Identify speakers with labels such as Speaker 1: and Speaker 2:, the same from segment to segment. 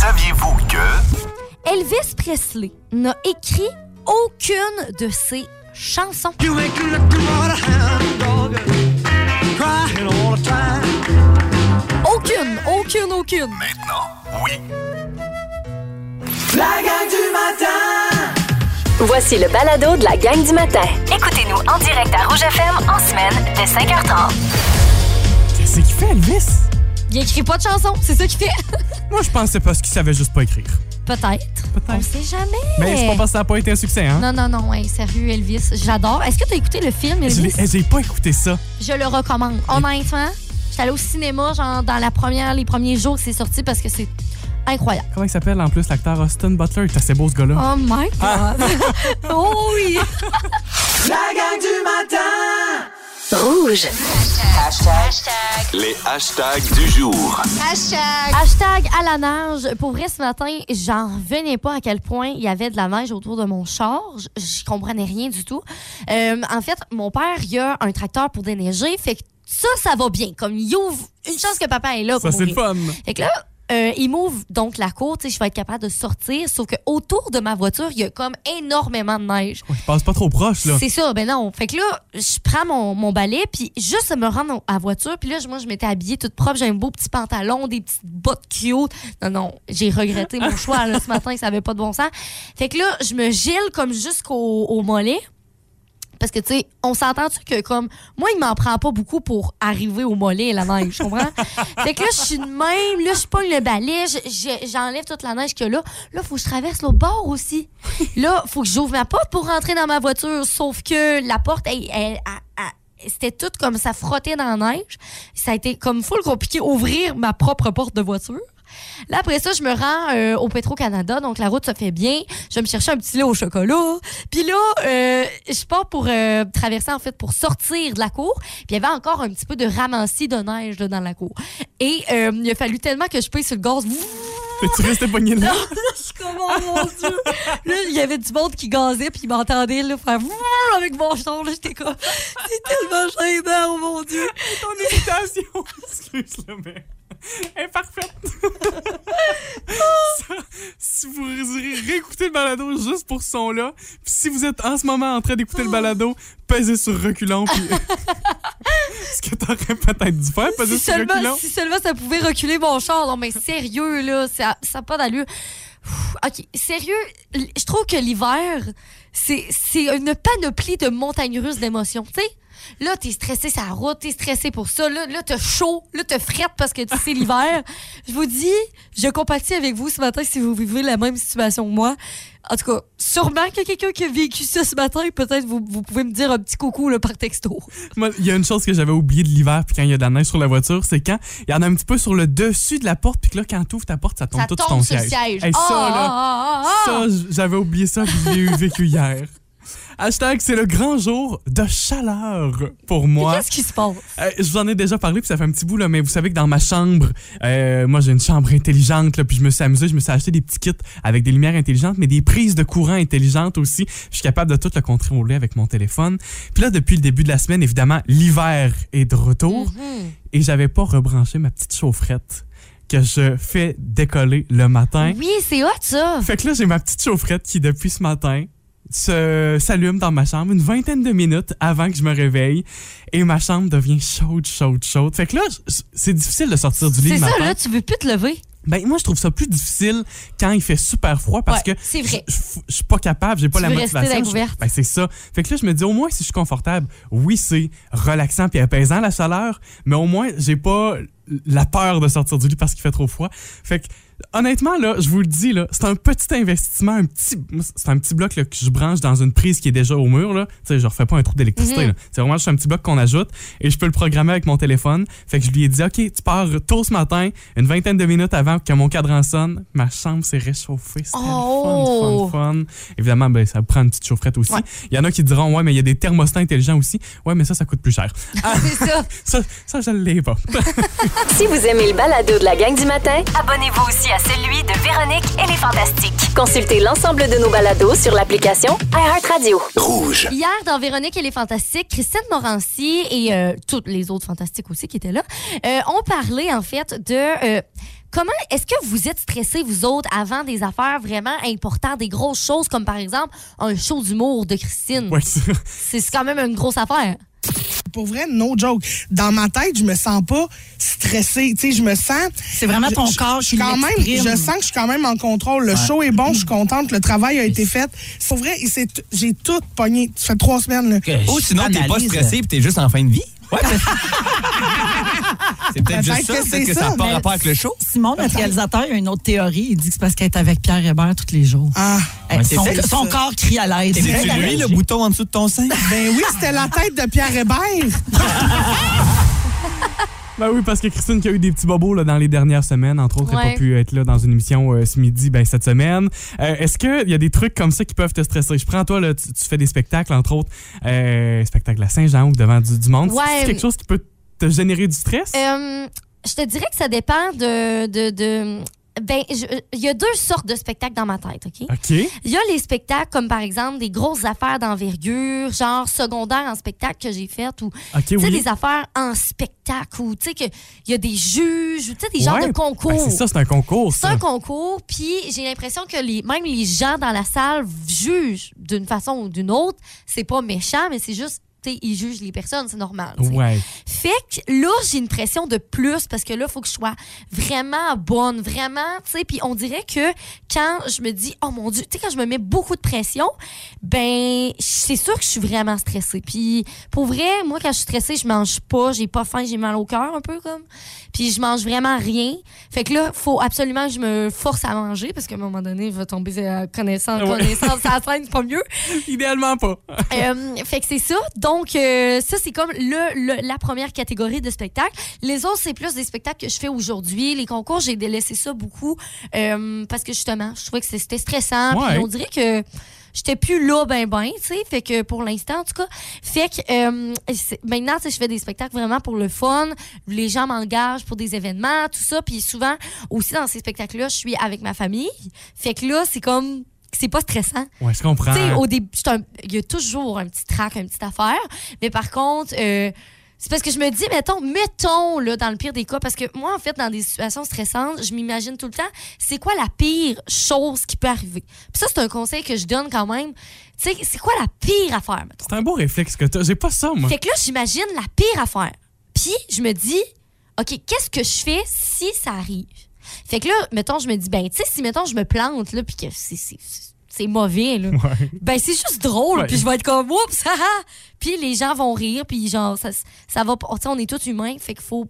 Speaker 1: Saviez-vous que...
Speaker 2: Elvis Presley n'a écrit aucune de ses chansons. Aucune, aucune, aucune.
Speaker 1: Maintenant, oui.
Speaker 3: La gang du matin!
Speaker 4: Voici le balado de la gang du matin. Écoutez-nous en direct à Rouge FM en semaine dès 5h30.
Speaker 5: Qu'est-ce qu'il fait, Elvis?
Speaker 2: Il écrit pas de chansons, c'est ça qu'il fait.
Speaker 5: Moi, je pense que c'est parce qu'il savait juste pas écrire.
Speaker 2: Peut-être. On sait jamais.
Speaker 5: Mais c'est pas parce que ça n'a pas été un succès, hein?
Speaker 2: Non, non, non, ouais, sérieux, Elvis. J'adore. Est-ce que tu as écouté le film,
Speaker 5: Je
Speaker 2: Elvis?
Speaker 5: l'ai- J'ai pas écouté ça.
Speaker 2: Je le recommande. Honnêtement, j'étais allée au cinéma genre dans la première, les premiers jours que c'est sorti parce que c'est incroyable.
Speaker 5: Comment il s'appelle en plus l'acteur Austin Butler? Il est assez beau ce gars-là.
Speaker 2: Oh my
Speaker 5: Ah.
Speaker 2: God. oh oui.
Speaker 3: La gang du matin!
Speaker 4: Rouge.
Speaker 1: Les hashtags du jour.
Speaker 2: Hashtag à la nage. Pour vrai, ce matin, j'en revenais pas à quel point il y avait de la neige autour de mon char. Je, comprenais rien du tout. Euh, en fait, mon père, il a un tracteur pour déneiger. Fait que ça, ça va bien. Comme il ouvre, une chance que papa est là.
Speaker 5: Ça,
Speaker 2: pour
Speaker 5: c'est fun.
Speaker 2: Fait que là, euh, il m'ouvre donc la cour, tu sais, je vais être capable de sortir, sauf que autour de ma voiture, il y a comme énormément de neige.
Speaker 5: Je passe pas trop proche, là.
Speaker 2: C'est ça, ben non. Fait que là, je prends mon, mon balai, puis juste me rendre à la voiture, puis là, moi, je m'étais habillée toute propre, j'ai un beau petit pantalon, des petites bottes cute. Non, non, j'ai regretté mon choix là, ce matin, ça avait pas de bon sens. Fait que là, je me gile comme jusqu'au au mollet. Parce que, tu sais, on s'entend-tu que, comme, moi, il m'en prend pas beaucoup pour arriver au mollet, la neige, tu comprends? fait que là, je suis de même, là, je pogne le balai, je- je- j'enlève toute la neige a là. Là, faut que je traverse l'autre bord aussi. Là, faut que j'ouvre ma porte pour rentrer dans ma voiture, sauf que la porte, elle, elle- elle- elle- c'était tout comme ça frottait dans la neige. Ça a été comme full compliqué ouvrir ma propre porte de voiture. Là, après ça, je me rends euh, au Petro-Canada, donc la route se fait bien. Je vais me chercher un petit lait au chocolat. Puis là, euh, je pars pour euh, traverser, en fait, pour sortir de la cour. Puis il y avait encore un petit peu de ramassis de neige là, dans la cour. Et il a fallu tellement que je paye sur le gaz.
Speaker 5: Tu pogné là?
Speaker 2: Là, je suis comme, oh mon Dieu. Là, il y avait du monde qui gazait, puis il m'entendait là, faire avec mon char. Là, j'étais comme, c'est tellement gênant, oh mon Dieu.
Speaker 5: Ton imitation, excuse-le, mais elle est parfaite. Ça, si vous ré- réécoutez le balado juste pour ce son-là, si vous êtes en ce moment en train d'écouter le balado, pesez sur reculons, puis... Ce que t'aurais peut-être dû faire, peser
Speaker 2: Si
Speaker 5: sur
Speaker 2: seulement,
Speaker 5: reculons.
Speaker 2: si seulement ça pouvait reculer mon char. Non, mais sérieux, là, ça n'a pas d'allure. OK, sérieux, je trouve que l'hiver, c'est c'est une panoplie de montagnes russes d'émotions. Tu sais, là, t'es stressé sur la route, t'es stressé pour ça. Là, là t'as chaud, là, t'as frette parce que c'est l'hiver. Je vous dis, je compatis avec vous ce matin si vous vivez la même situation que moi. En tout cas, sûrement qu'il y a quelqu'un qui a vécu ça ce matin. Peut-être vous, vous pouvez me dire un petit coucou là, par texto.
Speaker 5: Moi, il y a une chose que j'avais oublié de l'hiver, puis quand il y a de la neige sur la voiture, c'est quand il y en a un petit peu sur le dessus de la porte, puis que là, quand tu ouvres ta porte, ça tombe
Speaker 2: Ça
Speaker 5: tout
Speaker 2: tombe
Speaker 5: sur ton siège.
Speaker 2: siège.
Speaker 5: Hey, ça,
Speaker 2: Ah,
Speaker 5: là,
Speaker 2: ah, ah,
Speaker 5: ça, j'avais oublié ça, puis je l'ai eu vécu hier. Hashtag, c'est le grand jour de chaleur pour moi.
Speaker 2: Qu'est-ce qui se passe?
Speaker 5: Euh, je vous en ai déjà parlé, puis ça fait un petit bout, là, mais vous savez que dans ma chambre, euh, moi j'ai une chambre intelligente, là, puis je me suis amusé, je me suis acheté des petits kits avec des lumières intelligentes, mais des prises de courant intelligentes aussi. Je suis capable de tout le contrôler avec mon téléphone. Puis là, depuis le début de la semaine, évidemment, l'hiver est de retour,
Speaker 2: Mhm.
Speaker 5: et j'avais pas rebranché ma petite chaufferette que je fais décoller le matin.
Speaker 2: Oui, c'est hot, ça.
Speaker 5: Fait que là, j'ai ma petite chaufferette qui, depuis ce matin, s'allume dans ma chambre une vingtaine de minutes avant que je me réveille et ma chambre devient chaude, chaude, chaude. Fait que là, c'est difficile de sortir du lit
Speaker 2: C'est ça,
Speaker 5: matin.
Speaker 2: là, tu veux plus te lever.
Speaker 5: Ben, moi, je trouve ça plus difficile quand il fait super froid parce
Speaker 2: Ouais,
Speaker 5: que
Speaker 2: c'est vrai.
Speaker 5: je suis pas capable, j'ai pas
Speaker 2: Tu
Speaker 5: la
Speaker 2: veux rester
Speaker 5: motivation.
Speaker 2: couverte.
Speaker 5: Ben, c'est ça. Fait que là, je me dis, au moins, si je suis confortable, oui, c'est relaxant puis apaisant la chaleur, mais au moins, j'ai pas la peur de sortir du lit parce qu'il fait trop froid. Fait que, honnêtement, là, je vous le dis, là, c'est un petit investissement, un petit, c'est un petit bloc là, que je branche dans une prise qui est déjà au mur, là. Tu sais, je refais pas un trou d'électricité,
Speaker 2: Mhm.
Speaker 5: C'est vraiment juste un petit bloc qu'on ajoute et je peux le programmer avec mon téléphone. Fait que je lui ai dit, OK, tu pars tôt ce matin, une vingtaine de minutes avant que mon cadran sonne. Ma chambre s'est réchauffée. C'était
Speaker 2: Oh!
Speaker 5: fun, fun, fun. Évidemment, ben, ça prend une petite chaufferette aussi.
Speaker 2: Ouais.
Speaker 5: Il y en a qui diront, ouais, mais il y a des thermostats intelligents aussi. Ouais, mais ça, ça coûte plus cher. Ah,
Speaker 2: C'est ça.
Speaker 5: ça, ça, je l'ai pas.
Speaker 4: Si vous aimez le balado de la gang du matin, abonnez-vous aussi à celui de Véronique et les Fantastiques. Consultez l'ensemble de nos balados sur l'application iHeartRadio.
Speaker 1: Rouge.
Speaker 2: Hier, dans Véronique et les Fantastiques, Christine Morancy et euh, toutes les autres Fantastiques aussi qui étaient là, euh, ont parlé en fait de euh, comment est-ce que vous êtes stressés, vous autres, avant des affaires vraiment importantes, des grosses choses comme par exemple un show d'humour de Christine.
Speaker 5: Ouais,
Speaker 2: c'est quand même une grosse affaire.
Speaker 6: Pour vrai, no joke. Dans ma tête, je me sens pas stressée. Tu sais, je me sens.
Speaker 7: C'est vraiment ton
Speaker 6: je-
Speaker 7: corps
Speaker 6: je
Speaker 7: qui
Speaker 6: suis quand même. Je sens que je suis quand même en contrôle. Le show est bon, je suis contente, le travail a été fait. C'est vrai, j'ai tout pogné. Ça fait trois semaines. Là.
Speaker 8: Ou sinon, t'es pas
Speaker 7: Analyse.
Speaker 8: stressé et t'es juste en fin de vie. Ouais, c'est peut-être juste ça.
Speaker 6: c'est
Speaker 8: que ça
Speaker 6: ça,
Speaker 8: n'a pas rapport avec le show.
Speaker 7: Simon, notre réalisateur, il a une autre théorie. Il dit que c'est parce qu'elle est avec Pierre Hébert tous les jours.
Speaker 6: Ah,
Speaker 7: Eh, son,
Speaker 8: c'est
Speaker 7: corps crie à l'aide.
Speaker 8: C'est-tu lui, le bouton en dessous de ton sein?
Speaker 6: ben oui, c'était la tête de Pierre Hébert.
Speaker 5: Ben oui, parce que Christine qui a eu des petits bobos là, dans les dernières semaines, entre autres, elle n'a
Speaker 2: Ouais.
Speaker 5: pas pu être là dans une émission euh, ce midi, ben, cette semaine. Euh, Est-ce qu'il y a des trucs comme ça qui peuvent te stresser? Je prends toi, là, tu, tu fais des spectacles, entre autres, euh, spectacles à Saint-Jean ou devant du, du monde.
Speaker 2: Ouais.
Speaker 5: C'est quelque chose qui peut te générer du stress?
Speaker 2: Euh, je te dirais que ça dépend de. de, de- ben, il y a deux sortes de spectacles dans ma tête, OK?
Speaker 5: OK.
Speaker 2: Il y a les spectacles comme par exemple des grosses affaires d'envergure, genre secondaire en spectacle que j'ai fait ou tu sais
Speaker 5: oui.
Speaker 2: des affaires en spectacle ou tu sais que il y a des juges ou tu sais des genres de concours.
Speaker 5: ben, c'est ça, c'est un concours,
Speaker 2: C'est un concours, puis j'ai l'impression que les, même les gens dans la salle jugent d'une façon ou d'une autre. C'est pas méchant, mais c'est juste, tu sais, ils jugent les personnes, c'est normal.
Speaker 5: Ouais.
Speaker 2: Fait que là, j'ai une pression de plus parce que là, il faut que je sois vraiment bonne, vraiment, tu sais. Puis on dirait que quand je me dis, oh mon Dieu, tu sais, quand je me mets beaucoup de pression, ben, c'est sûr que je suis vraiment stressée. Puis pour vrai, moi, quand je suis stressée, je mange pas, j'ai pas faim, j'ai mal au cœur un peu comme. Puis je mange vraiment rien. Fait que là, faut absolument que je me force à manger parce qu'à un moment donné, il va tomber à connaissance,
Speaker 5: Ouais.
Speaker 2: connaissance, ça scène, c'est pas mieux.
Speaker 5: Idéalement pas.
Speaker 2: Euh, fait que c'est ça. Donc, euh, ça, c'est comme le, le- la première catégorie de spectacles. Les autres, c'est plus des spectacles que je fais aujourd'hui. Les concours, j'ai délaissé ça beaucoup euh, parce que justement, je trouvais que c'était stressant. Puis
Speaker 5: Ouais.
Speaker 2: on dirait que j'étais plus là ben ben, tu sais. Fait que pour l'instant, en tout cas. Fait que euh, maintenant, tu sais, je fais des spectacles vraiment pour le fun. Les gens m'engagent pour des événements, tout ça. Puis souvent, aussi dans ces spectacles-là, je suis avec ma famille. Fait que là, c'est comme... C'est pas stressant.
Speaker 5: Ouais, je comprends.
Speaker 2: Tu sais, au début, il y a toujours un petit trac, une petite affaire. Mais par contre, euh, c'est parce que je me dis, mettons, mettons, là, dans le pire des cas, parce que moi, en fait, dans des situations stressantes, je m'imagine tout le temps, c'est quoi la pire chose qui peut arriver? Puis ça, c'est un conseil que je donne quand même. Tu sais, c'est quoi la pire affaire, mettons?
Speaker 5: C'est un beau réflexe que t'as. J'ai pas ça, moi.
Speaker 2: Fait que là, j'imagine la pire affaire. Puis, je me dis, OK, qu'est-ce que je fais si ça arrive? Fait que là, mettons, je me dis, ben, tu sais, si, mettons, je me plante, là, puis que c'est- c'est mauvais, là.
Speaker 5: Ouais.
Speaker 2: Ben, c'est juste drôle, puis je vais être comme, oups, haha! Puis les gens vont rire, puis genre, ça, ça va. Tu sais, on est tous humains, fait qu'il faut.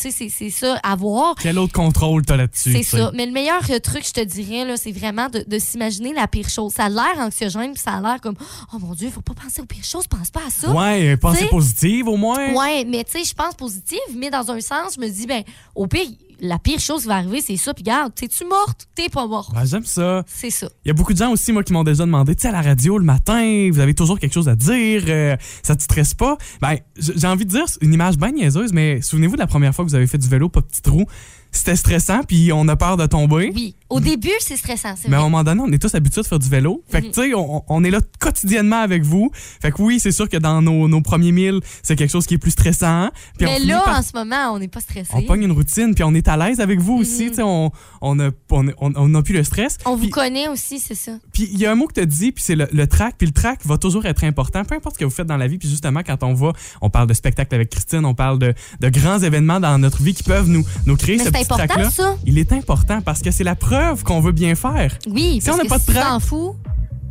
Speaker 2: Tu sais, c'est- ça à voir.
Speaker 5: Quel autre contrôle t'as là-dessus?
Speaker 2: C'est ça. Mais le meilleur truc, je te dirais, là, c'est vraiment de, de s'imaginer la pire chose. Ça a l'air anxiogène, puis ça a l'air comme, oh mon Dieu, faut pas penser aux pires choses, pense pas à ça.
Speaker 5: Ouais,
Speaker 2: T'sais-
Speaker 5: positive au moins.
Speaker 2: Ouais, mais tu sais, je pense positive, mais dans un sens, je me dis, ben, au pire, la pire chose qui va arriver, c'est ça, puis regarde, t'es-tu morte? T'es pas morte.
Speaker 5: Ouais, J'aime ça.
Speaker 2: C'est ça.
Speaker 5: Il y a beaucoup de gens aussi, moi, qui m'ont déjà demandé, tu sais, à la radio le matin, vous avez toujours quelque chose à dire, euh, ça te stresse pas? Ben, j'ai envie de dire, c'est une image bien niaiseuse, mais souvenez-vous de la première fois que vous avez fait du vélo, pas petit trou. C'était stressant, puis on a peur de tomber.
Speaker 2: Oui. Au début, c'est stressant, c'est
Speaker 5: Mais à un moment donné, on est tous habitués de faire du vélo. Fait que,
Speaker 2: Mhm.
Speaker 5: tu sais, on, on est là quotidiennement avec vous. Fait que oui, c'est sûr que dans nos, nos premiers milles, c'est quelque chose qui est plus stressant. Puis
Speaker 2: Mais là,
Speaker 5: par-
Speaker 2: en ce moment, on n'est pas stressé.
Speaker 5: on pogne une routine, puis on est à l'aise avec vous aussi.
Speaker 2: Mhm.
Speaker 5: Tu sais, on on a, on, on, on a plus le stress.
Speaker 2: On vous connaît aussi, c'est ça.
Speaker 5: puis il y a un mot que tu as dit, puis c'est le, le track. Puis le track va toujours être important, peu importe ce que vous faites dans la vie. Puis justement, quand on va, on parle de spectacle avec Christine, on parle de, de grands événements dans notre vie qui peuvent nous, nous créer
Speaker 2: Mais
Speaker 5: ce
Speaker 2: c'est important, ça.
Speaker 5: Il est important parce que c'est la preuve qu'on veut bien faire.
Speaker 2: Oui,
Speaker 5: Si
Speaker 2: parce
Speaker 5: on n'a pas de
Speaker 2: si tu
Speaker 5: trac-
Speaker 2: t'en fous,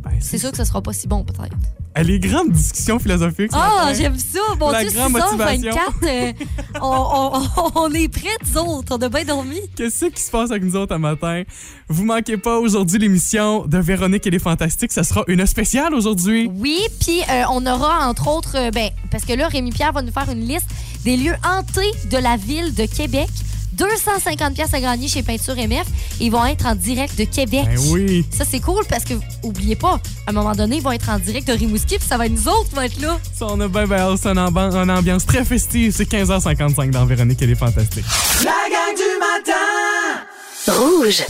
Speaker 5: Ben,
Speaker 2: c'est sûr que ce sera pas si bon, peut-être.
Speaker 5: Les grandes discussions philosophiques.
Speaker 2: Ah,
Speaker 5: matin.
Speaker 2: j'aime ça. Mon
Speaker 5: La
Speaker 2: Dieu, 6
Speaker 5: grande
Speaker 2: h
Speaker 5: motivation.
Speaker 2: 24, euh, on, on- on est prêts, nous autres. On a bien dormi.
Speaker 5: Qu'est-ce qui se passe avec nous autres un matin? Vous manquez pas aujourd'hui l'émission de Véronique et les Fantastiques. Ça sera une spéciale aujourd'hui.
Speaker 2: Oui, puis euh, on aura entre autres, euh, ben, parce que là, Rémi Pierre va nous faire une liste des lieux hantés de la ville de Québec. 250 pièces à gagner chez Peinture MF. Ils vont être en direct de Québec.
Speaker 5: Ben oui.
Speaker 2: Ça, c'est cool parce que, oubliez pas, à un moment donné, ils vont être en direct de Rimouski, puis ça va être nous autres qui vont être là.
Speaker 5: Ça, on a bien, ben, une, ambi- une ambiance très festive. C'est 15h55 dans Véronique, elle est fantastique.
Speaker 3: La gang du matin
Speaker 4: Rouge.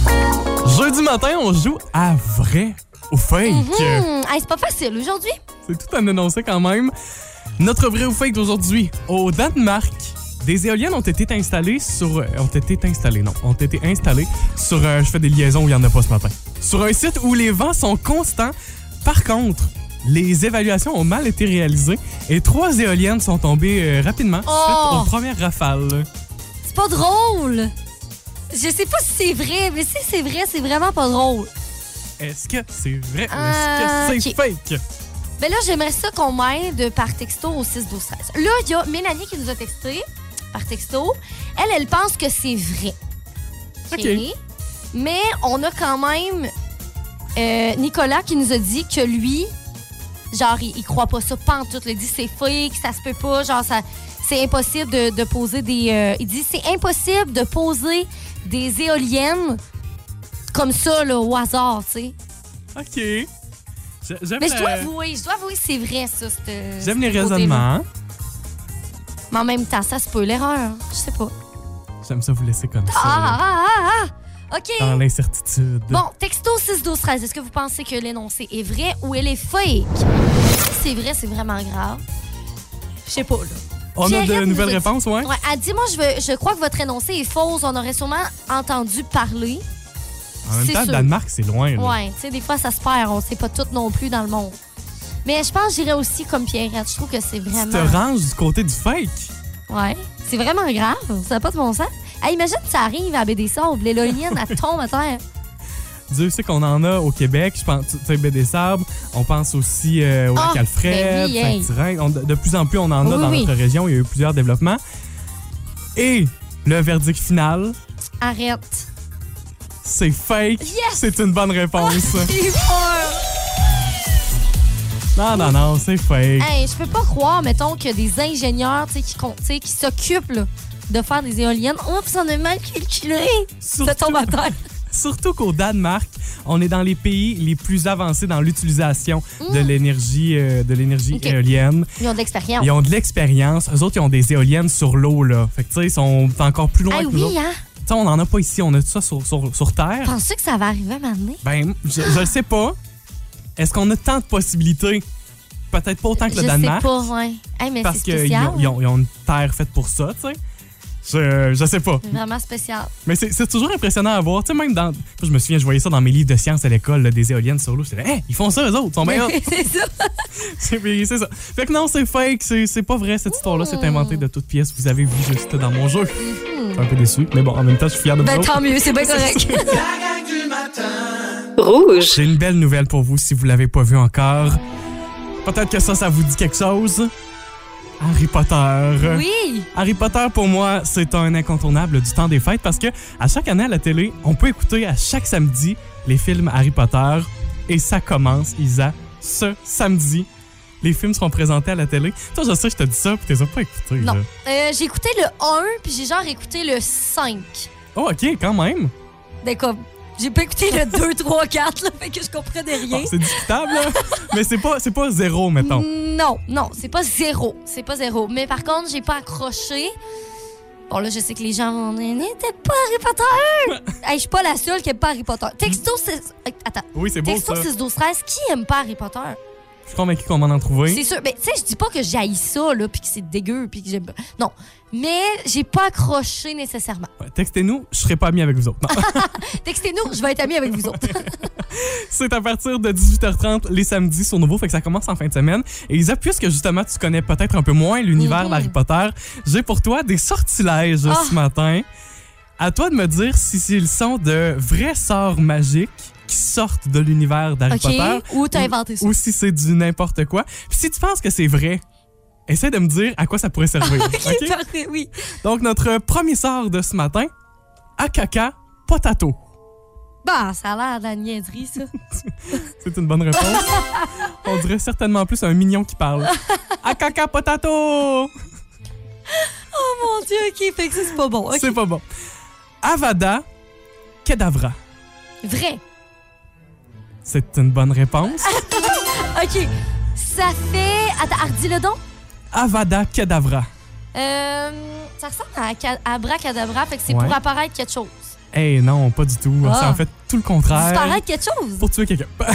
Speaker 5: Jeudi matin, on joue à vrai ou fake?
Speaker 2: Hmm, hey, c'est pas facile aujourd'hui.
Speaker 5: C'est tout un énoncé quand même. Notre vrai ou fake d'aujourd'hui. Au Danemark, des éoliennes ont été installées sur. euh, Ont été installées, non. Ont été installées sur. euh, je fais des liaisons où il n'y en a pas ce matin. Sur un site où les vents sont constants. Par contre, les évaluations ont mal été réalisées et trois éoliennes sont tombées euh, rapidement
Speaker 2: Oh!
Speaker 5: suite aux premières rafales.
Speaker 2: C'est pas drôle. Je sais pas si c'est vrai, mais si c'est vrai, c'est vraiment pas drôle.
Speaker 5: Est-ce que c'est vrai
Speaker 2: Ah,
Speaker 5: ou est-ce que c'est
Speaker 2: ok.
Speaker 5: fake?
Speaker 2: Ben là, j'aimerais ça qu'on m'aide par texto au 6 12 13. Là, il y a Mélanie qui nous a texté par texto. Elle, elle pense que c'est vrai.
Speaker 5: OK.
Speaker 2: Mais on a quand même euh, Nicolas qui nous a dit que lui, genre, il, il croit pas ça pantoute. Il dit c'est fake, ça se peut pas, genre, ça, c'est impossible de, de poser des. euh, il dit c'est impossible de poser des éoliennes comme ça, là, au hasard, tu sais.
Speaker 5: OK.
Speaker 2: Mais je dois avouer, je dois avouer, c'est vrai, ça.
Speaker 5: J'aime les raisonnements.
Speaker 2: Mais en même temps, ça se peut l'erreur. hein. Je sais pas.
Speaker 5: J'aime ça vous laisser comme ça.
Speaker 2: Ah,
Speaker 5: là,
Speaker 2: ah, ah, ah! OK.
Speaker 5: Dans l'incertitude.
Speaker 2: Bon, texto 6 12 13 Est-ce que vous pensez que l'énoncé est vrai ou elle est fake? Si c'est vrai, c'est vraiment grave. Je sais pas, là.
Speaker 5: On a de nouvelles réponses, ouais?
Speaker 2: Ouais, elle dit, moi, je, veux, je crois que votre énoncé est fausse. On aurait sûrement entendu parler.
Speaker 5: En même temps,
Speaker 2: sûr.
Speaker 5: Danemark, c'est loin. Là.
Speaker 2: Ouais, tu sais, des fois, ça se perd. On sait pas tout non plus dans le monde. Mais je pense que j'irais aussi comme Pierrette. Je trouve que c'est
Speaker 5: Tu
Speaker 2: vraiment...
Speaker 5: te ranges du côté du fake.
Speaker 2: Ouais. C'est vraiment grave. Ça n'a pas de bon sens. Hey, imagine que ça arrive à BD Sables, les l'éolienne, elle tombe à terre.
Speaker 5: Dieu sait qu'on en a au Québec. Je pense, tu sais, Sables. On pense aussi euh, au
Speaker 2: Ah,
Speaker 5: lac Alfred,
Speaker 2: ben oui, hey.
Speaker 5: Saint-Tyrène. On- de de plus en plus, on en a
Speaker 2: Oui,
Speaker 5: dans
Speaker 2: oui.
Speaker 5: notre région. Il y a eu plusieurs développements. Et le verdict final,
Speaker 2: Arrête.
Speaker 5: c'est fake.
Speaker 2: Yes!
Speaker 5: C'est une bonne réponse. Non, non, non, c'est fake.
Speaker 2: Hey, je peux pas croire, mettons, que des ingénieurs, tu sais, qui, qui s'occupent, là, de faire des éoliennes. On a mal calculé. Ça
Speaker 5: Surtout-
Speaker 2: tombe à terre.
Speaker 5: Surtout qu'au Danemark, on est dans les pays les plus avancés dans l'utilisation de l'énergie euh, de l'énergie éolienne.
Speaker 2: Ils ont de l'expérience.
Speaker 5: Ils ont de l'expérience. Eux autres, ils ont des éoliennes sur l'eau, là. Fait que, tu sais, ils sont encore plus loin
Speaker 2: Ah
Speaker 5: que nous
Speaker 2: oui,
Speaker 5: autres.
Speaker 2: hein?
Speaker 5: Tu sais, on n'en a pas ici. On a tout ça sur, sur, sur Terre.
Speaker 2: Penses-tu que ça va arriver à m'amener?
Speaker 5: Ben, je, je le sais pas. Est-ce qu'on a tant de possibilités? Peut-être pas autant que
Speaker 2: Je
Speaker 5: le Danemark.
Speaker 2: sais pas, ouais. Hey, mais
Speaker 5: Parce qu'ils ont, ils ont- ils ont une terre faite pour ça, tu sais. Je, je sais pas.
Speaker 2: C'est vraiment spécial.
Speaker 5: Mais c'est toujours impressionnant à voir. Tu sais, même dans. Je me souviens, je voyais ça dans mes livres de sciences à l'école, des éoliennes sur l'eau. J'étais là, Hey, ils font ça, eux autres. Ils sont bien
Speaker 2: c'est ça.
Speaker 5: C'est ça. Fait que non, c'est fake. C'est pas vrai, cette histoire-là. C'est inventé de toutes pièces. Vous avez vu juste dans mon jeu. Je suis un peu déçu. Mais bon, en même temps, je suis fier de vous
Speaker 2: Ben,
Speaker 5: autres.
Speaker 2: tant mieux, c'est bien correct.
Speaker 3: La gang du matin
Speaker 4: Rouge.
Speaker 5: J'ai une belle nouvelle pour vous si vous l'avez pas vu encore. Peut-être que ça, ça vous dit quelque chose. Harry Potter.
Speaker 2: oui.
Speaker 5: Harry Potter, pour moi, c'est un incontournable du temps des fêtes parce que à chaque année à la télé, on peut écouter à chaque samedi les films Harry Potter et ça commence, Isa, ce samedi. Les films seront présentés à la télé. Toi, je sais, je te dis ça, puis t'es pas écouté.
Speaker 2: Non. Euh, j'ai écouté le 1, puis j'ai genre écouté le 5.
Speaker 5: Oh, OK, quand même.
Speaker 2: D'accord. J'ai pas écouté le 2, 3, 4, là, fait que je comprenais rien.
Speaker 5: Bon, c'est discutable, là. mais c'est pas, c'est pas zéro, mettons.
Speaker 2: Non, non, c'est pas zéro. C'est pas zéro. Mais par contre, j'ai pas accroché. Bon, là, je sais que les gens vont dire, n'était pas Harry Potter! hey, je suis pas la seule qui aime pas Harry Potter. Texto 6... Attends.
Speaker 5: Oui, c'est beau,
Speaker 2: Texto
Speaker 5: ça.
Speaker 2: 6 12 13, qui aime pas Harry Potter?
Speaker 5: Je suis convaincu qu'on va en trouver.
Speaker 2: C'est sûr. Mais tu sais, je dis pas que j'haïs ça, là, puis que c'est dégueu, puis que j'aime. Non. Mais j'ai pas accroché nécessairement.
Speaker 5: Ouais, Textez-nous, je serai pas ami avec vous autres.
Speaker 2: Textez-nous, je vais être amie avec vous autres.
Speaker 5: C'est à partir de 18h30 les samedis sur Nouveau, fait que ça commence en fin de semaine. Et Isa, puisque justement tu connais peut-être un peu moins l'univers
Speaker 2: Mhm.
Speaker 5: d'Harry Potter, j'ai pour toi des sortilèges
Speaker 2: Ah.
Speaker 5: ce matin. À toi de me dire si ils sont de vrais sorts magiques qui sortent de l'univers d'Harry? Potter
Speaker 2: Ou t'as inventé ça?
Speaker 5: ou si c'est du n'importe quoi. Puis si tu penses que c'est vrai, essaie de me dire à quoi ça pourrait servir.
Speaker 2: OK,
Speaker 5: OK?
Speaker 2: parfait, oui.
Speaker 5: Donc notre premier sort de ce matin, Akaka Potato.
Speaker 2: Bah, ça a l'air de la niaiserie, ça.
Speaker 5: C'est une bonne réponse. On dirait certainement plus un mignon qui parle. Akaka potato!
Speaker 2: Oh mon Dieu, OK, fait que c'est pas bon. OK.
Speaker 5: C'est pas bon. Avada Kedavra.
Speaker 2: Vrai.
Speaker 5: C'est une bonne réponse.
Speaker 2: OK. Ça fait. Attends, redis-le donc.
Speaker 5: Avada Kedavra.
Speaker 2: Euh, ça ressemble à ca- abracadabra, fait que c'est
Speaker 5: Ouais.
Speaker 2: pour apparaître quelque chose.
Speaker 5: Eh non, pas du tout.
Speaker 2: Ah.
Speaker 5: C'est en fait tout le contraire.
Speaker 2: Disparaître quelque chose?
Speaker 5: Pour tuer quelqu'un.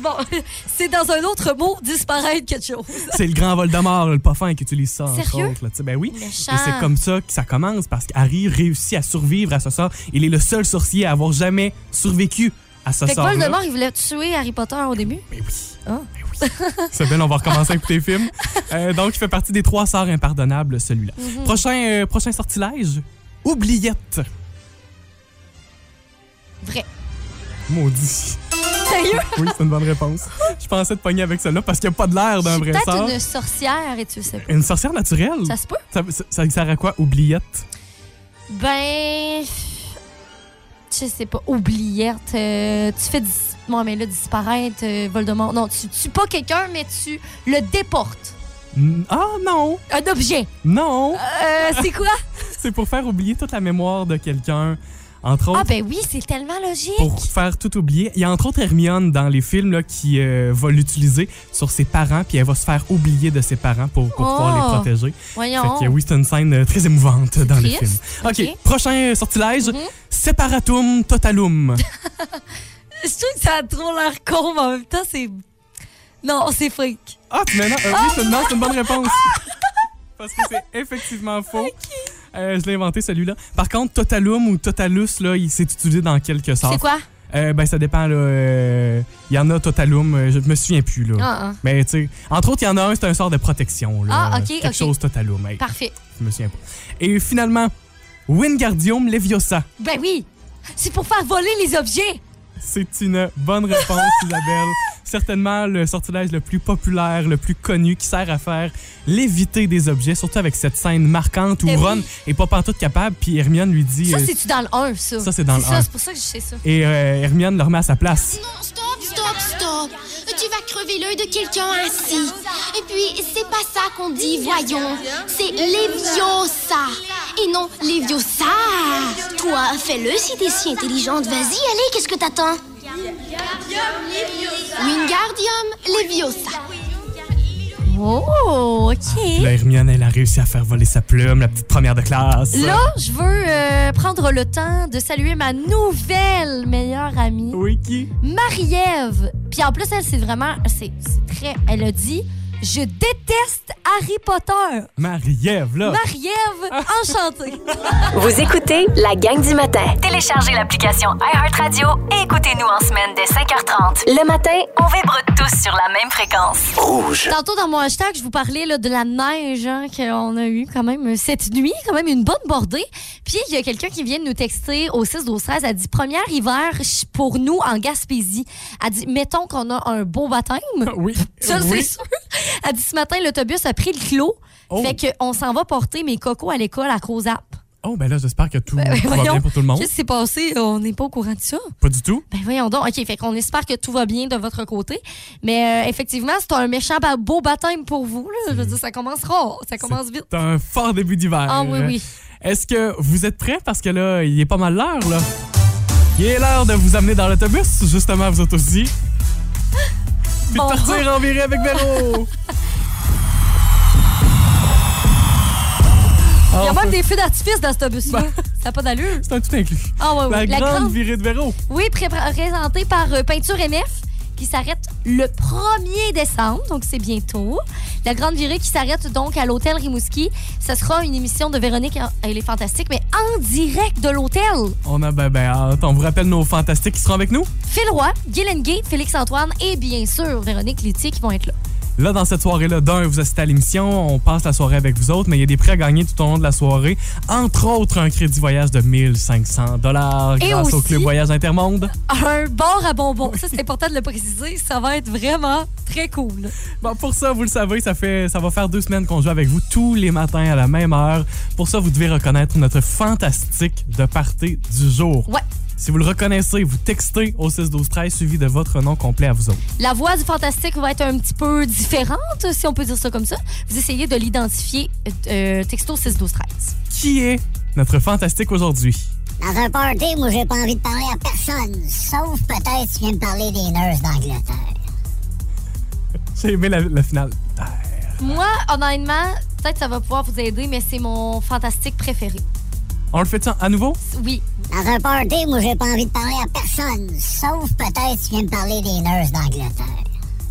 Speaker 2: Bon, c'est dans un autre mot, disparaître quelque chose.
Speaker 5: C'est le grand Voldemort, le parfum qui utilise ça. entre
Speaker 2: Sérieux?
Speaker 5: autres, là, tu sais. ben oui.
Speaker 2: Méchant.
Speaker 5: Et c'est comme ça que ça commence parce qu'Harry réussit à survivre à ce sort. Il est le seul sorcier à avoir jamais survécu à ce
Speaker 2: Fait que
Speaker 5: sort.
Speaker 2: Voldemort, il voulait tuer Harry Potter au début.
Speaker 5: Mais oui.
Speaker 2: Ah.
Speaker 5: Oui. C'est bien, on va recommencer à écouter le film. Euh, donc, il fait partie des trois sorts impardonnables, celui-là.
Speaker 2: Mhm.
Speaker 5: Prochain, euh, prochain sortilège, oubliette.
Speaker 2: Vrai.
Speaker 5: Maudit.
Speaker 2: Sérieux?
Speaker 5: Oui, c'est une bonne réponse. Je pensais te pogner avec celle-là parce qu'il n'y a pas de l'air d'un vrai
Speaker 2: Peut-être
Speaker 5: sort.
Speaker 2: une sorcière et tu sais pas.
Speaker 5: Une sorcière naturelle?
Speaker 2: Ça se peut?
Speaker 5: Ça, ça, ça sert à quoi, oubliette?
Speaker 2: Ben. Je sais pas. Oubliette. euh, tu fais. dis- Bon, mais là, disparaître euh, Voldemort. Non, tu tues pas quelqu'un, mais tu le déportes.
Speaker 5: Mm, Ah non!
Speaker 2: Un objet.
Speaker 5: Non!
Speaker 2: Euh, c'est quoi?
Speaker 5: C'est pour faire oublier toute la mémoire de quelqu'un. Entre autres,
Speaker 2: Ah, ben oui, c'est tellement logique.
Speaker 5: pour faire tout oublier. Il y a entre autres Hermione dans les films là, qui euh, va l'utiliser sur ses parents, puis elle va se faire oublier de ses parents pour, pour pouvoir
Speaker 2: Oh.
Speaker 5: les protéger. Fait
Speaker 2: Voyons.
Speaker 5: que oui, c'est une scène euh, très émouvante dans le
Speaker 2: Triste.
Speaker 5: film. OK,
Speaker 2: Ok.
Speaker 5: prochain sortilège,
Speaker 2: Mhm.
Speaker 5: Separatum Totalum.
Speaker 2: Je trouve que ça a trop l'air con, mais en même temps, c'est. Non, c'est fake.
Speaker 5: Ah, m'as- non, euh, oui, c'est une, bonne réponse. Parce que c'est effectivement faux. Euh, je l'ai inventé celui-là. Par contre, Totalum ou Totalus, là, il s'est utilisé dans quelques sortes.
Speaker 2: C'est quoi?
Speaker 5: Euh, ben, ça dépend, là. euh, Il y en a Totalum, euh, je me souviens plus, là.
Speaker 2: Ah, ah.
Speaker 5: Mais, tu sais, entre autres, il y en a un, c'est un sort de protection, là.
Speaker 2: Ah, ok,
Speaker 5: Quelque chose Totalum, hey,
Speaker 2: Parfait.
Speaker 5: je me souviens pas. Et finalement, Wingardium Leviosa.
Speaker 2: Ben oui. C'est pour faire voler les objets.
Speaker 5: C'est une bonne réponse, Isabelle. Certainement le sortilège le plus populaire, le plus connu, qui sert à faire léviter des objets, surtout avec cette scène marquante où
Speaker 2: Eh oui.
Speaker 5: Ron est pas pantoute capable, puis Hermione lui dit...
Speaker 2: Ça,
Speaker 5: euh,
Speaker 2: c'est-tu dans le 1, ça?
Speaker 5: Ça, c'est dans le
Speaker 2: ça,
Speaker 5: 1.
Speaker 2: C'est pour ça que je sais ça.
Speaker 5: et euh, Hermione le remet à sa place.
Speaker 9: Non, stop, stop, stop. Tu vas crever l'œil de quelqu'un ainsi. Et puis, c'est pas ça qu'on dit, voyons. C'est Leviosa. Et non Leviosa. Toi, fais-le si t'es si intelligente. Vas-y, allez, qu'est-ce que t'attends? Wingardium Leviosa.
Speaker 2: Oh, OK.
Speaker 5: Là, Hermione, elle a réussi à faire voler sa plume, la petite première de classe.
Speaker 2: Là, je veux euh, prendre le temps de saluer ma nouvelle meilleure amie,
Speaker 5: Oui, qui?
Speaker 2: Marie-Ève. Puis en plus, elle, c'est vraiment. C'est très. Elle a dit Je déteste Harry Potter.
Speaker 5: Marie-Ève, là.
Speaker 2: Marie-Ève, enchantée.
Speaker 4: Vous écoutez la gang du matin. Téléchargez l'application iHeartRadio et écoutez-nous en semaine dès 5h30. Le matin, on vibre tous sur la même fréquence.
Speaker 1: Rouge.
Speaker 2: Tantôt, dans mon hashtag, je vous parlais là, de la neige hein, qu'on a eu quand même cette nuit, quand même une bonne bordée. Puis, il y a quelqu'un qui vient de nous texter au 6 12 13 Elle dit Première hiver pour nous en Gaspésie. Elle dit Mettons qu'on a un beau baptême.
Speaker 5: Oui.
Speaker 2: Ça,
Speaker 5: oui.
Speaker 2: c'est sûr. Elle dit Ce matin, l'autobus a pris le clos.
Speaker 5: Oh.
Speaker 2: Fait qu'on s'en va porter mes cocos à l'école à Crozap.
Speaker 5: Oh, ben là, j'espère que tout,
Speaker 2: Ben,
Speaker 5: tout va bien pour tout le monde.
Speaker 2: Qu'est-ce qui s'est passé? On n'est pas au courant de ça.
Speaker 5: Pas du tout.
Speaker 2: Ben voyons donc. OK, fait qu'on espère que tout va bien de votre côté. Mais euh, effectivement, c'est un méchant beau baptême pour vous. Là. Je veux dire, ça commencera. Ça commence vite.
Speaker 5: C'est un fort début d'hiver.
Speaker 2: Ah oui, oui.
Speaker 5: Est-ce que vous êtes prêts? Parce que là, il est pas mal l'heure, là. Il est l'heure de vous amener dans l'autobus, justement, vous autres aussi. Puis de partir en virée avec Véro.
Speaker 2: Il y a
Speaker 5: Enfin,
Speaker 2: même des feux d'artifice dans cet autobus-là.
Speaker 5: Ben.
Speaker 2: Ça n'a pas d'allure.
Speaker 5: C'est un tout inclus.
Speaker 2: Ah ouais, ouais.
Speaker 5: La, grande, virée de Véro.
Speaker 2: Oui, pré- présentée par euh, Peinture MF qui s'arrête le 1er décembre, donc c'est bientôt. La grande virée qui s'arrête donc à l'hôtel Rimouski. Ce sera une émission de Véronique, elle est fantastique, mais en direct de l'hôtel.
Speaker 5: On a ben, ben hâte. On vous rappelle nos fantastiques qui seront avec nous.
Speaker 2: Phil Roy, Guylaine Gay, Félix Antoine et bien sûr Véronique Létier qui vont être là.
Speaker 5: Là, dans cette soirée-là, d'un, vous assistez à l'émission, on passe la soirée avec vous autres, mais il y a des prêts à gagner tout au long de la soirée. Entre autres, un crédit voyage de 1500 dollars grâce au Club Voyage Intermonde.
Speaker 2: Un bar à bonbons. Ça, c'est important de le préciser. Ça va être vraiment très cool.
Speaker 5: Bon, pour ça, vous le savez, ça fait, ça va faire deux semaines qu'on joue avec vous tous les matins à la même heure. Pour ça, vous devez reconnaître notre fantastique de party du jour.
Speaker 2: Ouais.
Speaker 5: Si vous le reconnaissez, vous textez au 6 12 13 suivi de votre nom complet à vous autres.
Speaker 2: La voix du fantastique va être un petit peu différente, si on peut dire ça comme ça. Vous essayez de l'identifier euh, texto 6 12 13.
Speaker 5: Qui est notre fantastique aujourd'hui?
Speaker 10: Dans un party, moi, j'ai pas envie de parler à personne. Sauf peut-être si tu viens me parler des nurses d'Angleterre.
Speaker 5: J'ai aimé la, la finale.
Speaker 2: Moi, honnêtement, peut-être ça va pouvoir vous aider, mais c'est mon fantastique préféré.
Speaker 5: On le fait à nouveau?
Speaker 2: Oui.
Speaker 10: Dans un party, moi, j'ai pas envie de parler à personne. Sauf peut-être si tu viens me parler des nurses d'Angleterre.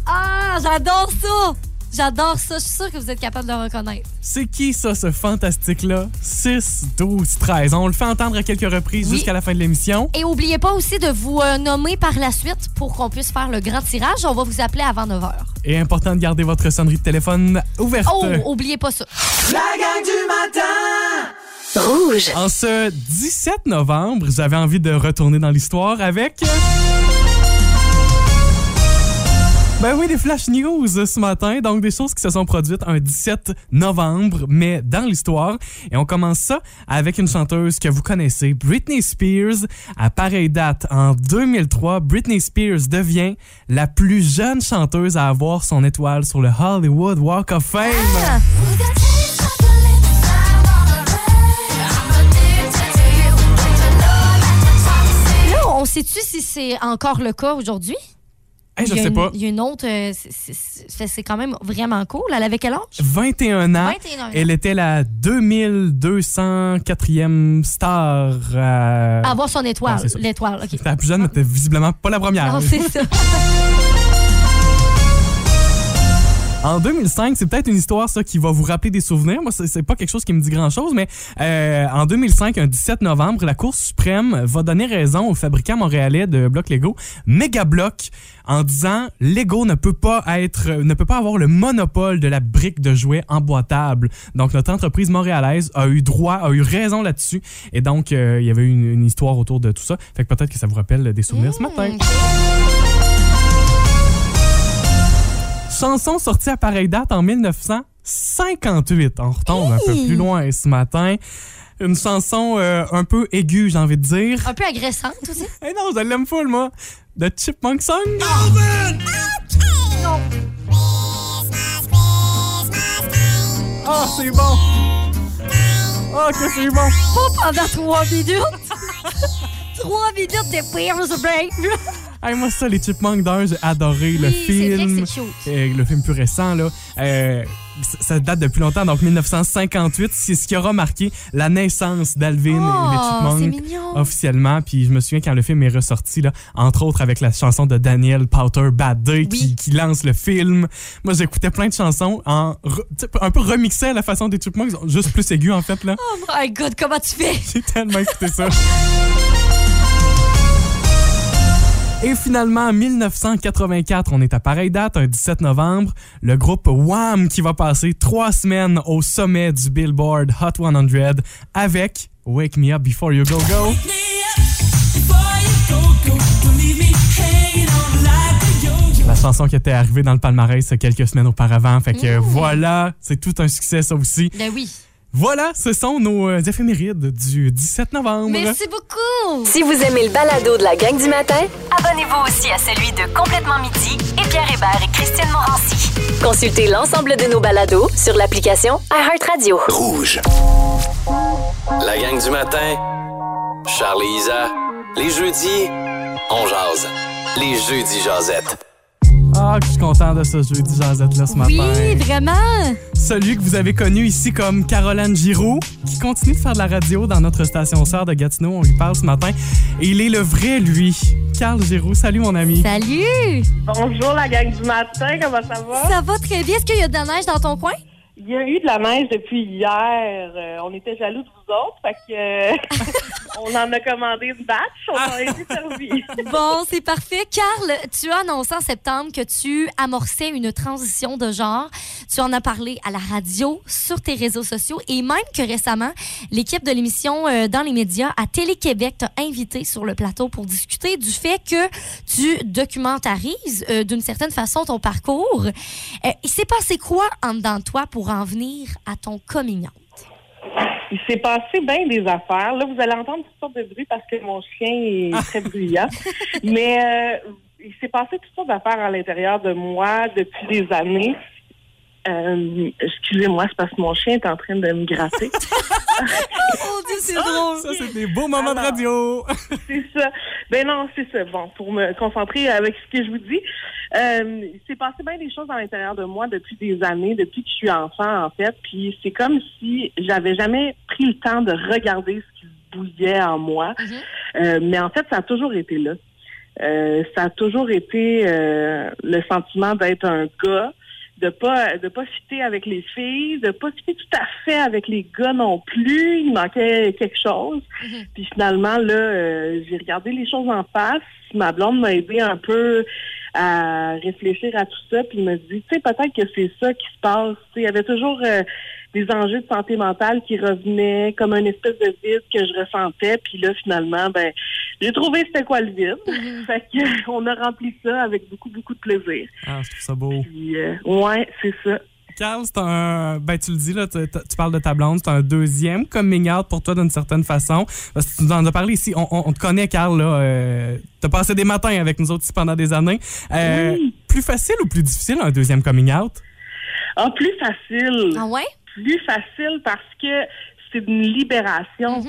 Speaker 2: Ah, j'adore ça! J'adore ça. Je suis sûre que vous êtes capable de le reconnaître.
Speaker 5: C'est qui ça, ce fantastique-là? 6, 12, 13. On le fait entendre à quelques reprises
Speaker 2: Oui.
Speaker 5: jusqu'à la fin de l'émission.
Speaker 2: Et oubliez pas aussi de vous euh, nommer par la suite pour qu'on puisse faire le grand tirage. On va vous appeler avant 9h.
Speaker 5: Et important de garder votre sonnerie de téléphone ouverte.
Speaker 2: Oh, oubliez pas ça.
Speaker 3: La gang du matin
Speaker 4: Rouge.
Speaker 5: En ce 17 novembre, j'avais envie de retourner dans l'histoire avec. Ben oui, des flash news ce matin, donc des choses qui se sont produites un 17 novembre, mais dans l'histoire. Et on commence ça avec une chanteuse que vous connaissez, Britney Spears. À pareille date, en 2003, Britney Spears devient la plus jeune chanteuse à avoir son étoile sur le Hollywood Walk of Fame.
Speaker 2: Ah! Sait-tu si c'est encore le cas aujourd'hui?
Speaker 5: Hey, je
Speaker 2: Il y a
Speaker 5: sais
Speaker 2: une-
Speaker 5: pas.
Speaker 2: Il y a une autre. euh, c'est- quand même vraiment cool. Elle avait quel âge?
Speaker 5: 21 ans.
Speaker 2: 21 ans.
Speaker 5: Elle était la 2204e star.
Speaker 2: À avoir son étoile. L'étoile, OK.
Speaker 5: C'était la plus jeune, mais visiblement pas la première.
Speaker 2: Non, c'est ça.
Speaker 5: En 2005, c'est peut-être une histoire ça qui va vous rappeler des souvenirs. Moi, c'est pas quelque chose qui me dit grand-chose, mais euh, en 2005, un 17 novembre, la Cour suprême va donner raison au fabricant montréalais de blocs Lego, Megablock, en disant Lego ne peut pas être, ne peut pas avoir le monopole de la brique de jouets emboîtable. Donc notre entreprise montréalaise a eu droit, a eu raison là-dessus, et donc euh, il y avait une, une histoire autour de tout ça. Fait que peut-être que ça vous rappelle des souvenirs ce matin. Chanson sortie à pareille date en 1958. On retombe un peu
Speaker 2: Hey!
Speaker 5: plus loin ce matin. Une chanson euh, un peu aiguë, j'ai envie de dire.
Speaker 2: Un peu agressante aussi.
Speaker 5: Eh non, je l'aime full, moi. The Chipmunk Song.
Speaker 2: Non.
Speaker 5: Oh, c'est bon. Oh, que c'est bon.
Speaker 2: Pas pendant trois minutes. trois minutes de Pierce Break.
Speaker 5: Hey, moi, ça, les Chipmunks d'un, j'ai adoré le
Speaker 2: vrai que
Speaker 5: film. Euh, le film plus récent, là. Euh, ça- date depuis longtemps, donc 1958. C'est ce qui aura marqué la naissance d'Alvin
Speaker 2: Oh,
Speaker 5: et les Chipmunks. Officiellement, puis je me souviens quand le film est ressorti, là, entre autres avec la chanson de Daniel Powter, Bad Day, qui, qui lance le film. Moi, j'écoutais plein de chansons en un peu remixées à la façon des Chipmunks, juste plus aigu en fait. là.
Speaker 2: Oh my god, comment tu fais?
Speaker 5: J'ai tellement écouté ça. Et finalement, en 1984, on est à pareille date, un 17 novembre, le groupe Wham qui va passer trois semaines au sommet du Billboard Hot 100 avec Wake Me Up Before You Go Go. La chanson qui était arrivée dans le palmarès quelques semaines auparavant. Fait que voilà, c'est tout un succès ça aussi.
Speaker 2: Ben oui.
Speaker 5: Voilà, ce sont nos euh, éphémérides du 17 novembre.
Speaker 2: Merci beaucoup.
Speaker 4: Si vous aimez le balado de la gang du matin, abonnez-vous aussi à celui de Complètement midi et Pierre Hébert et Christine Morancy. Consultez l'ensemble de nos balados sur l'application iHeartRadio.
Speaker 1: Rouge. La gang du matin. Charles et Isa. Les jeudis, on jase. Les jeudis jasettes.
Speaker 5: Ah, que je suis content de ce jeudi Jazette-là ce
Speaker 2: Oui,
Speaker 5: matin.
Speaker 2: vraiment?
Speaker 5: Celui que vous avez connu ici comme Caroline Giroux, qui continue de faire de la radio dans notre station sœur de Gatineau. On lui parle ce matin. Et il est le vrai, lui. Carl Giroux. Salut, mon ami.
Speaker 2: Salut.
Speaker 11: Bonjour la gang du matin, comment ça va?
Speaker 2: Ça va très bien. Est-ce qu'il y a de la neige dans ton coin?
Speaker 11: Il y a eu de la neige depuis hier. Euh, on était jaloux de vous autres, fait que euh, on en a commandé une batch, on en a été servis.
Speaker 2: Bon, c'est parfait. Carl, tu as annoncé en septembre que tu amorçais une transition de genre. Tu en as parlé à la radio, sur tes réseaux sociaux et même que récemment, l'équipe de l'émission euh, Dans les médias à Télé-Québec t'a invité sur le plateau pour discuter du fait que tu documentarises euh, d'une certaine façon ton parcours. Euh, il s'est passé quoi en dedans de toi pour en venir à ton coming out?
Speaker 11: Il s'est passé bien des affaires. Là, vous allez entendre toutes sortes de bruits parce que mon chien est très bruyant. Mais euh, il s'est passé toutes sortes d'affaires à l'intérieur de moi depuis des années. Euh, excusez-moi, c'est parce que mon chien est en train de me gratter.
Speaker 2: Oh Dieu, c'est drôle.
Speaker 5: Ça, c'est des beaux moments de radio.
Speaker 11: c'est ça. Ben non, c'est ça. Bon, pour me concentrer avec ce que je vous dis, euh, il s'est passé bien des choses à l'intérieur de moi depuis des années, depuis que je suis enfant, en fait. Puis c'est comme si j'avais jamais pris le temps de regarder ce qui bouillait en moi. Euh, mais en fait, ça a toujours été là. Euh, ça a toujours été euh, le sentiment d'être un gars, de pas de pas fitter avec les filles, de pas fitter tout à fait avec les gars non plus. Il manquait quelque chose. Puis finalement, là, euh, j'ai regardé les choses en face. Ma blonde m'a aidé un peu à réfléchir à tout ça. Puis il m'a dit, tu sais, peut-être que c'est ça qui se passe. Tu sais, il y avait toujours euh, des enjeux de santé mentale qui revenaient comme une espèce de vide que je ressentais. Puis là, finalement, ben, j'ai trouvé c'était quoi le vide. fait que, on a rempli ça avec beaucoup, beaucoup de plaisir.
Speaker 5: Ah, je trouve ça beau.
Speaker 11: Puis, euh, ouais, c'est ça.
Speaker 5: Carl, c'est un. Ben, tu le dis, là, tu, tu parles de ta blonde, c'est un deuxième coming out pour toi d'une certaine façon. Parce que tu nous en as parlé ici. On, on- on te connaît, Carl, là. Euh, T'as passé des matins avec nous autres ici pendant des années. Euh, Plus facile ou plus difficile un deuxième coming out?
Speaker 11: Ah, plus facile.
Speaker 2: Ah ouais?
Speaker 11: Plus facile parce que c'est une libération.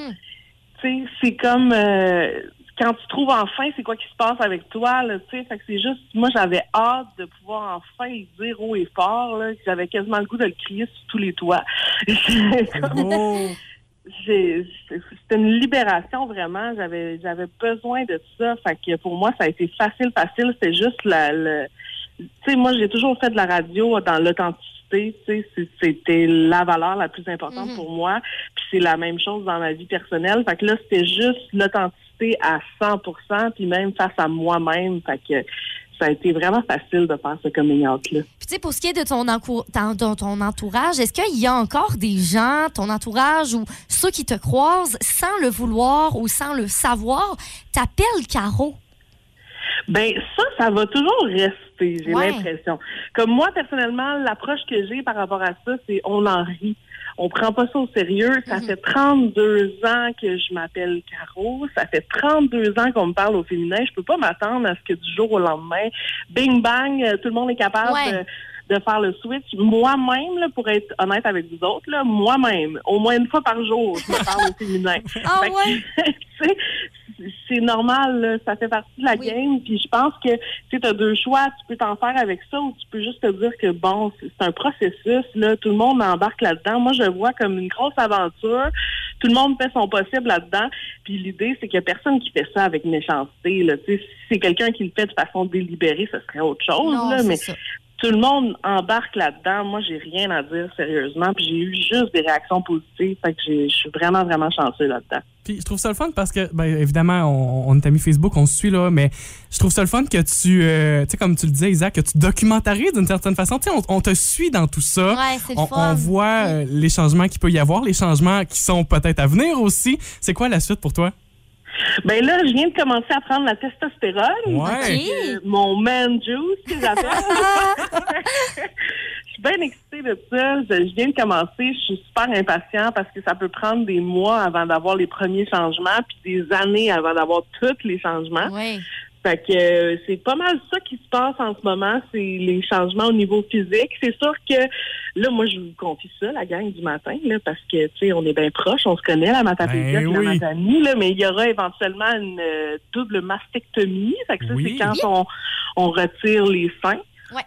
Speaker 11: Tu sais, c'est comme euh, quand tu trouves enfin c'est quoi qui se passe avec toi, là, tu sais. Fait que c'est juste, moi, j'avais hâte de pouvoir enfin le dire haut et fort, là, j'avais quasiment le goût de le crier sur tous les toits. C'était une libération vraiment. J'avais j'avais besoin de ça. Fait que pour moi, ça a été facile, facile. C'était juste la, le- tu sais, moi, j'ai toujours fait de la radio dans l'authenticité. C'était la valeur la plus importante pour moi. Puis c'est la même chose dans ma vie personnelle. Fait que là, c'était juste l'authenticité à 100 puis même face à moi-même. Fait que ça a été vraiment facile de faire ce coming out-là.
Speaker 2: Puis, tu sais, pour ce qui est de ton, ton- ton entourage, est-ce qu'il y a encore des gens, ton entourage ou ceux qui te croisent sans le vouloir ou sans le savoir, t'appellent Caro?
Speaker 11: Ben ça, ça va toujours rester, j'ai
Speaker 2: Ouais.
Speaker 11: l'impression. Comme moi, personnellement, l'approche que j'ai par rapport à ça, c'est on en rit. On prend pas ça au sérieux. Ça fait 32 ans que je m'appelle Caro. Ça fait 32 ans qu'on me parle au féminin. Je peux pas m'attendre à ce que du jour au lendemain, bing bang, tout le monde est capable
Speaker 2: Ouais.
Speaker 11: de, de faire le switch. Moi-même, là, pour être honnête avec vous autres, là, moi-même, au moins une fois par jour, je me parle au féminin.
Speaker 2: Ah ouais?
Speaker 11: c'est normal, là, ça fait partie de la game. Puis je pense que tu as deux choix. Tu peux t'en faire avec ça ou tu peux juste te dire que bon, c'est un processus. Là, tout le monde embarque là-dedans. Moi, je le vois comme une grosse aventure. Tout le monde fait son possible là-dedans. Puis l'idée, c'est qu'il n'y a personne qui fait ça avec méchanceté. Là. Si c'est quelqu'un qui le fait de façon délibérée, ce serait autre chose.
Speaker 2: Non,
Speaker 11: là, mais
Speaker 2: ça.
Speaker 11: Tout le monde embarque là-dedans. Moi, j'ai rien à dire sérieusement. Puis j'ai eu juste des réactions positives. Fait que j'ai- je suis vraiment, vraiment chanceux là-dedans.
Speaker 5: Puis je trouve ça le fun parce que, ben, évidemment, on, on est amis Facebook, on se suit, là, mais je trouve ça le fun que tu, euh, tu sais, comme tu le disais, Isaac, que tu documentarises d'une certaine façon. Tu sais, on, on te suit dans tout ça.
Speaker 2: Ouais, c'est le
Speaker 5: on,
Speaker 2: fun.
Speaker 5: on voit euh, les changements qu'il peut y avoir, les changements qui sont peut-être à venir aussi. C'est quoi la suite pour toi?
Speaker 11: Ben là, je viens de commencer à prendre la testostérone.
Speaker 5: Ouais.
Speaker 11: Euh, mon man juice, que j'appelle. je suis bien excitée de ça. Je, je viens de commencer. Je suis super impatient parce que ça peut prendre des mois avant d'avoir les premiers changements, puis des années avant d'avoir tous les changements.
Speaker 2: Oui.
Speaker 11: Fait que euh, c'est pas mal ça qui se passe en ce moment, c'est les changements au niveau physique. C'est sûr que là, moi, je vous confie ça, la gang du matin, là, parce que tu sais, on est bien proches, on se connaît, la matapédia
Speaker 5: Ben
Speaker 11: la
Speaker 5: oui.
Speaker 11: matanie, là, mais il y aura éventuellement une euh, double mastectomie. Fait que ça,
Speaker 5: Oui.
Speaker 11: c'est quand on, on retire les seins.
Speaker 2: Ouais.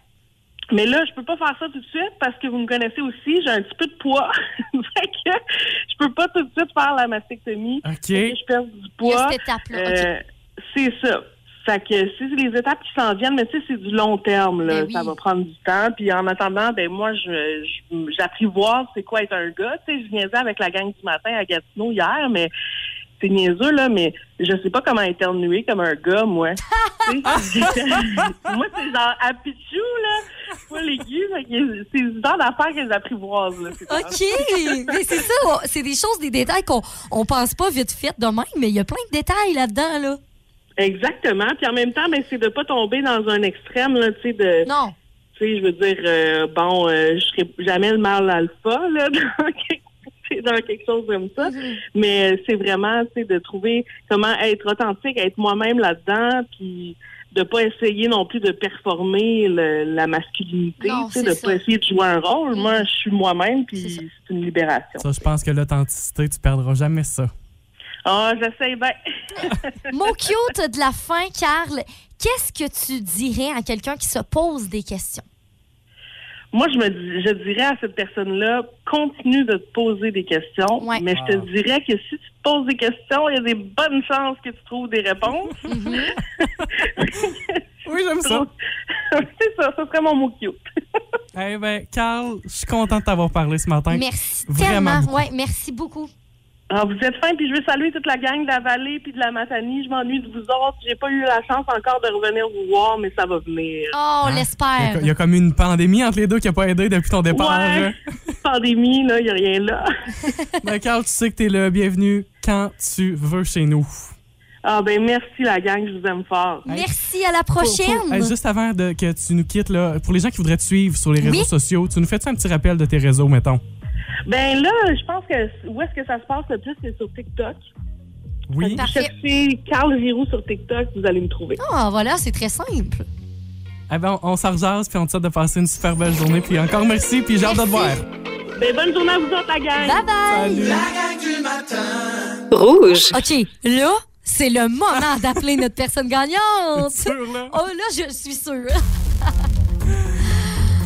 Speaker 11: Mais là, je peux pas faire ça tout de suite parce que vous me connaissez aussi, j'ai un petit peu de poids. fait que je peux pas tout de suite faire la mastectomie.
Speaker 5: OK.
Speaker 11: Je perde du poids. Euh, C'est ça. Fait que c'est les étapes qui s'en viennent, mais tu sais, c'est du long terme, là.
Speaker 2: Ben oui.
Speaker 11: Ça va prendre du temps. Puis en attendant, ben moi, je j'apprivoise c'est quoi être un gars. Tu sais, je viens avec la gang du matin à Gatineau hier, mais c'est niaiseux, là, mais je sais pas comment éternuer comme un gars, moi. Moi, c'est genre à pichou, là, pas l'aigu. C'est le genre d'affaires que j'apprivoise, là.
Speaker 2: OK! mais c'est ça, c'est des choses, des détails qu'on on pense pas vite fait de même, mais il y a plein de détails là-dedans, là.
Speaker 11: Exactement. Puis en même temps, ben, c'est de pas tomber dans un extrême, là, tu sais, de.
Speaker 2: Non.
Speaker 11: Tu sais, je veux dire, euh, bon, euh, je serai jamais le mâle alpha, là, dans quelque, tu sais, dans quelque chose comme ça. Mais euh, c'est vraiment, tu sais, de trouver comment être authentique, être moi-même là-dedans, puis de pas essayer non plus de performer le- la masculinité,
Speaker 2: Non,
Speaker 11: tu sais, de
Speaker 2: ça.
Speaker 11: pas essayer de jouer un rôle. Moi, je suis moi-même, puis c'est une libération.
Speaker 5: Ça, je pense que l'authenticité, tu perdras jamais ça.
Speaker 11: Ah, j'essaie bien.
Speaker 2: Mon cute de la fin, Carl, qu'est-ce que tu dirais à quelqu'un qui se pose des questions?
Speaker 11: Moi, je me dis, je dirais à cette personne-là, continue de te poser des questions, mais je te dirais que si tu te poses des questions, il y a des bonnes chances que tu trouves des réponses.
Speaker 5: oui, j'aime ça.
Speaker 11: C'est ça, ça serait mon mot cute.
Speaker 5: Eh ben, Carl, je suis content de t'avoir parlé ce matin.
Speaker 2: Merci
Speaker 5: Vraiment
Speaker 2: tellement.
Speaker 5: beaucoup.
Speaker 2: Ouais, merci beaucoup.
Speaker 11: Ah, vous êtes fin, puis je veux saluer toute la gang de la vallée puis de la Matanie. Je m'ennuie de vous autres. J'ai pas eu la chance encore de revenir vous voir, mais ça va venir.
Speaker 2: Oh, on
Speaker 5: Il y, a,
Speaker 2: l'espère.
Speaker 5: il y a comme une pandémie entre les deux qui n'a pas aidé depuis ton départ.
Speaker 11: Ouais. Pandémie, là, il n'y a rien là.
Speaker 5: Ben, Carl, tu sais que t'es le bienvenu quand tu veux chez nous.
Speaker 11: Ah, ben merci, la gang. Je vous aime fort.
Speaker 2: Merci, à la prochaine.
Speaker 5: Hey, juste avant de, que tu nous quittes, là, pour les gens qui voudraient te suivre sur les réseaux
Speaker 2: Oui.
Speaker 5: sociaux, tu nous fais un petit rappel de tes réseaux, mettons?
Speaker 11: Ben là, je pense que où est-ce que ça se passe le plus, c'est sur TikTok.
Speaker 5: Oui.
Speaker 11: Vous cherchez Carl Giroux sur TikTok, vous allez me trouver.
Speaker 2: Ah, voilà, c'est très simple.
Speaker 5: Eh ben, on, on s'en rejase, puis on te souhaite de passer une super belle journée. Puis encore merci, puis j'ai hâte de te voir.
Speaker 11: Ben, bonne journée à vous autres, la gang.
Speaker 2: Bye bye.
Speaker 3: La gang du matin.
Speaker 4: Rouge.
Speaker 2: OK, là, c'est le moment d'appeler notre personne gagnante.
Speaker 5: Sûr, là?
Speaker 2: Oh, là, je suis sûre.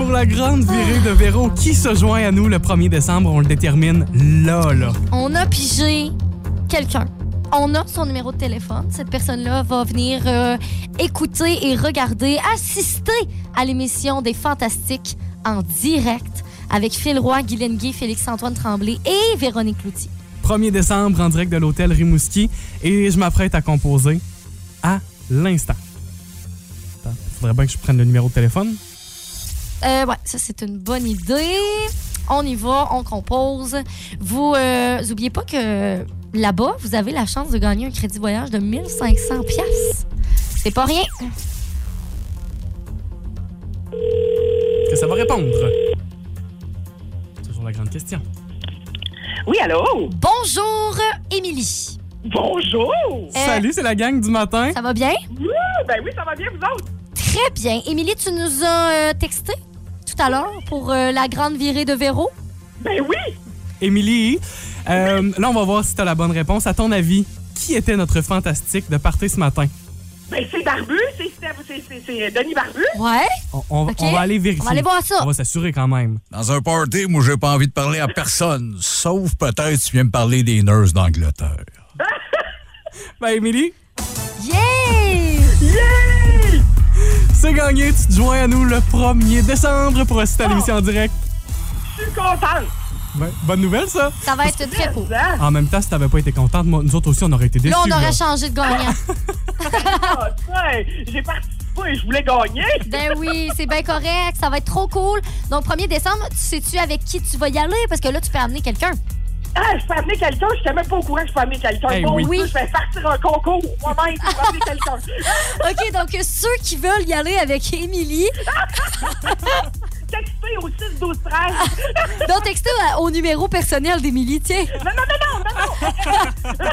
Speaker 5: Pour la grande virée de Véro, qui se joint à nous le 1er décembre, on le détermine là, là.
Speaker 2: On a pigé quelqu'un. On a son numéro de téléphone. Cette personne-là va venir euh, écouter et regarder, assister à l'émission des Fantastiques en direct avec Phil Roy, Guylaine Gay, Félix-Antoine Tremblay et Véronique Cloutier.
Speaker 5: 1er décembre, en direct de l'hôtel Rimouski, et je m'apprête à composer à l'instant. Attends, Il faudrait bien que je prenne le numéro de téléphone.
Speaker 2: Euh, ouais, ça, c'est une bonne idée. On y va, on compose. Vous euh, oubliez pas que là-bas, vous avez la chance de gagner un crédit voyage de 1500 pièces. C'est pas rien.
Speaker 5: Est-ce que ça va répondre? Toujours la grande question.
Speaker 11: Oui, allô?
Speaker 2: Bonjour, Émilie.
Speaker 11: Bonjour!
Speaker 5: Salut, c'est la gang du matin.
Speaker 2: Euh, Ça va bien?
Speaker 11: Ouh, ben oui, ça va bien, vous autres?
Speaker 2: Très bien. Émilie, tu nous as euh, texté? À l'heure pour euh, la grande virée de Véro?
Speaker 11: Ben oui!
Speaker 5: Émilie, euh, là, on va voir si tu as la bonne réponse. À ton avis, qui était notre fantastique de party ce matin?
Speaker 11: Ben c'est Barbu, c'est c'est- c'est- c'est Denis Barbu.
Speaker 2: Ouais.
Speaker 5: On, on va aller vérifier.
Speaker 2: On va aller voir ça.
Speaker 5: On va s'assurer quand même.
Speaker 8: Dans un party, moi, j'ai pas envie de parler à personne. Sauf peut-être si tu viens me parler des nurses d'Angleterre.
Speaker 5: Ben, Émilie, c'est gagné. Tu te joins à nous le 1er décembre pour assister à l'émission en direct.
Speaker 11: Je suis contente.
Speaker 5: Ben, bonne nouvelle, ça.
Speaker 2: Ça va être très cool.
Speaker 11: Hein?
Speaker 5: En même temps, si t'avais pas été contente, moi, nous autres aussi, on aurait été déçus.
Speaker 2: Là, on
Speaker 5: là.
Speaker 2: aurait changé de gagnant.
Speaker 11: Ah, ouais, J'ai participé et je voulais gagner.
Speaker 2: ben oui, c'est bien correct. Ça va être trop cool. Donc, 1er décembre, tu sais-tu avec qui tu vas y aller? Parce que là, tu peux amener quelqu'un.
Speaker 11: Ah, je peux amener quelqu'un, je n'étais même pas au courant que je peux amener quelqu'un.
Speaker 5: Eh
Speaker 11: bon,
Speaker 5: oui.
Speaker 11: Je vais partir un concours moi-même pour amener quelqu'un.
Speaker 2: OK, donc ceux qui veulent y aller avec Émilie,
Speaker 11: Textez au 6 12 13.
Speaker 2: donc textez au numéro personnel d'Émilie, tiens.
Speaker 11: Non, non, non, non, non, non.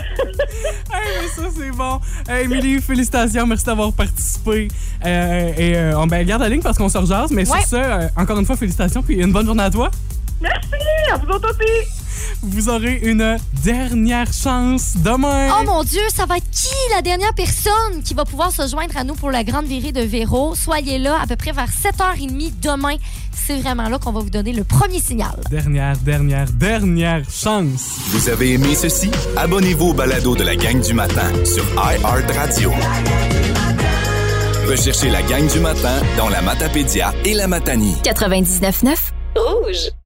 Speaker 5: Hey, mais ça, c'est bon. Hey, Émilie, félicitations. Merci d'avoir participé. Euh, et euh, on ben, garde la ligne parce qu'on se rejase. Mais
Speaker 2: Ouais.
Speaker 5: sur ce, euh, encore une fois, félicitations. Puis une bonne journée à toi.
Speaker 11: Merci, à vous autres aussi.
Speaker 5: Vous aurez une dernière chance demain.
Speaker 2: Oh mon Dieu, ça va être qui la dernière personne qui va pouvoir se joindre à nous pour la grande virée de Véro? Soyez là à peu près vers 7h30 demain. C'est vraiment là qu'on va vous donner le premier signal.
Speaker 5: Dernière, dernière, dernière chance.
Speaker 1: Vous avez aimé ceci? Abonnez-vous au balado de la gang du matin sur iHeartRadio. Recherchez la gang du matin dans la Matapédia et la Matanie.
Speaker 4: 99.9 Rouge.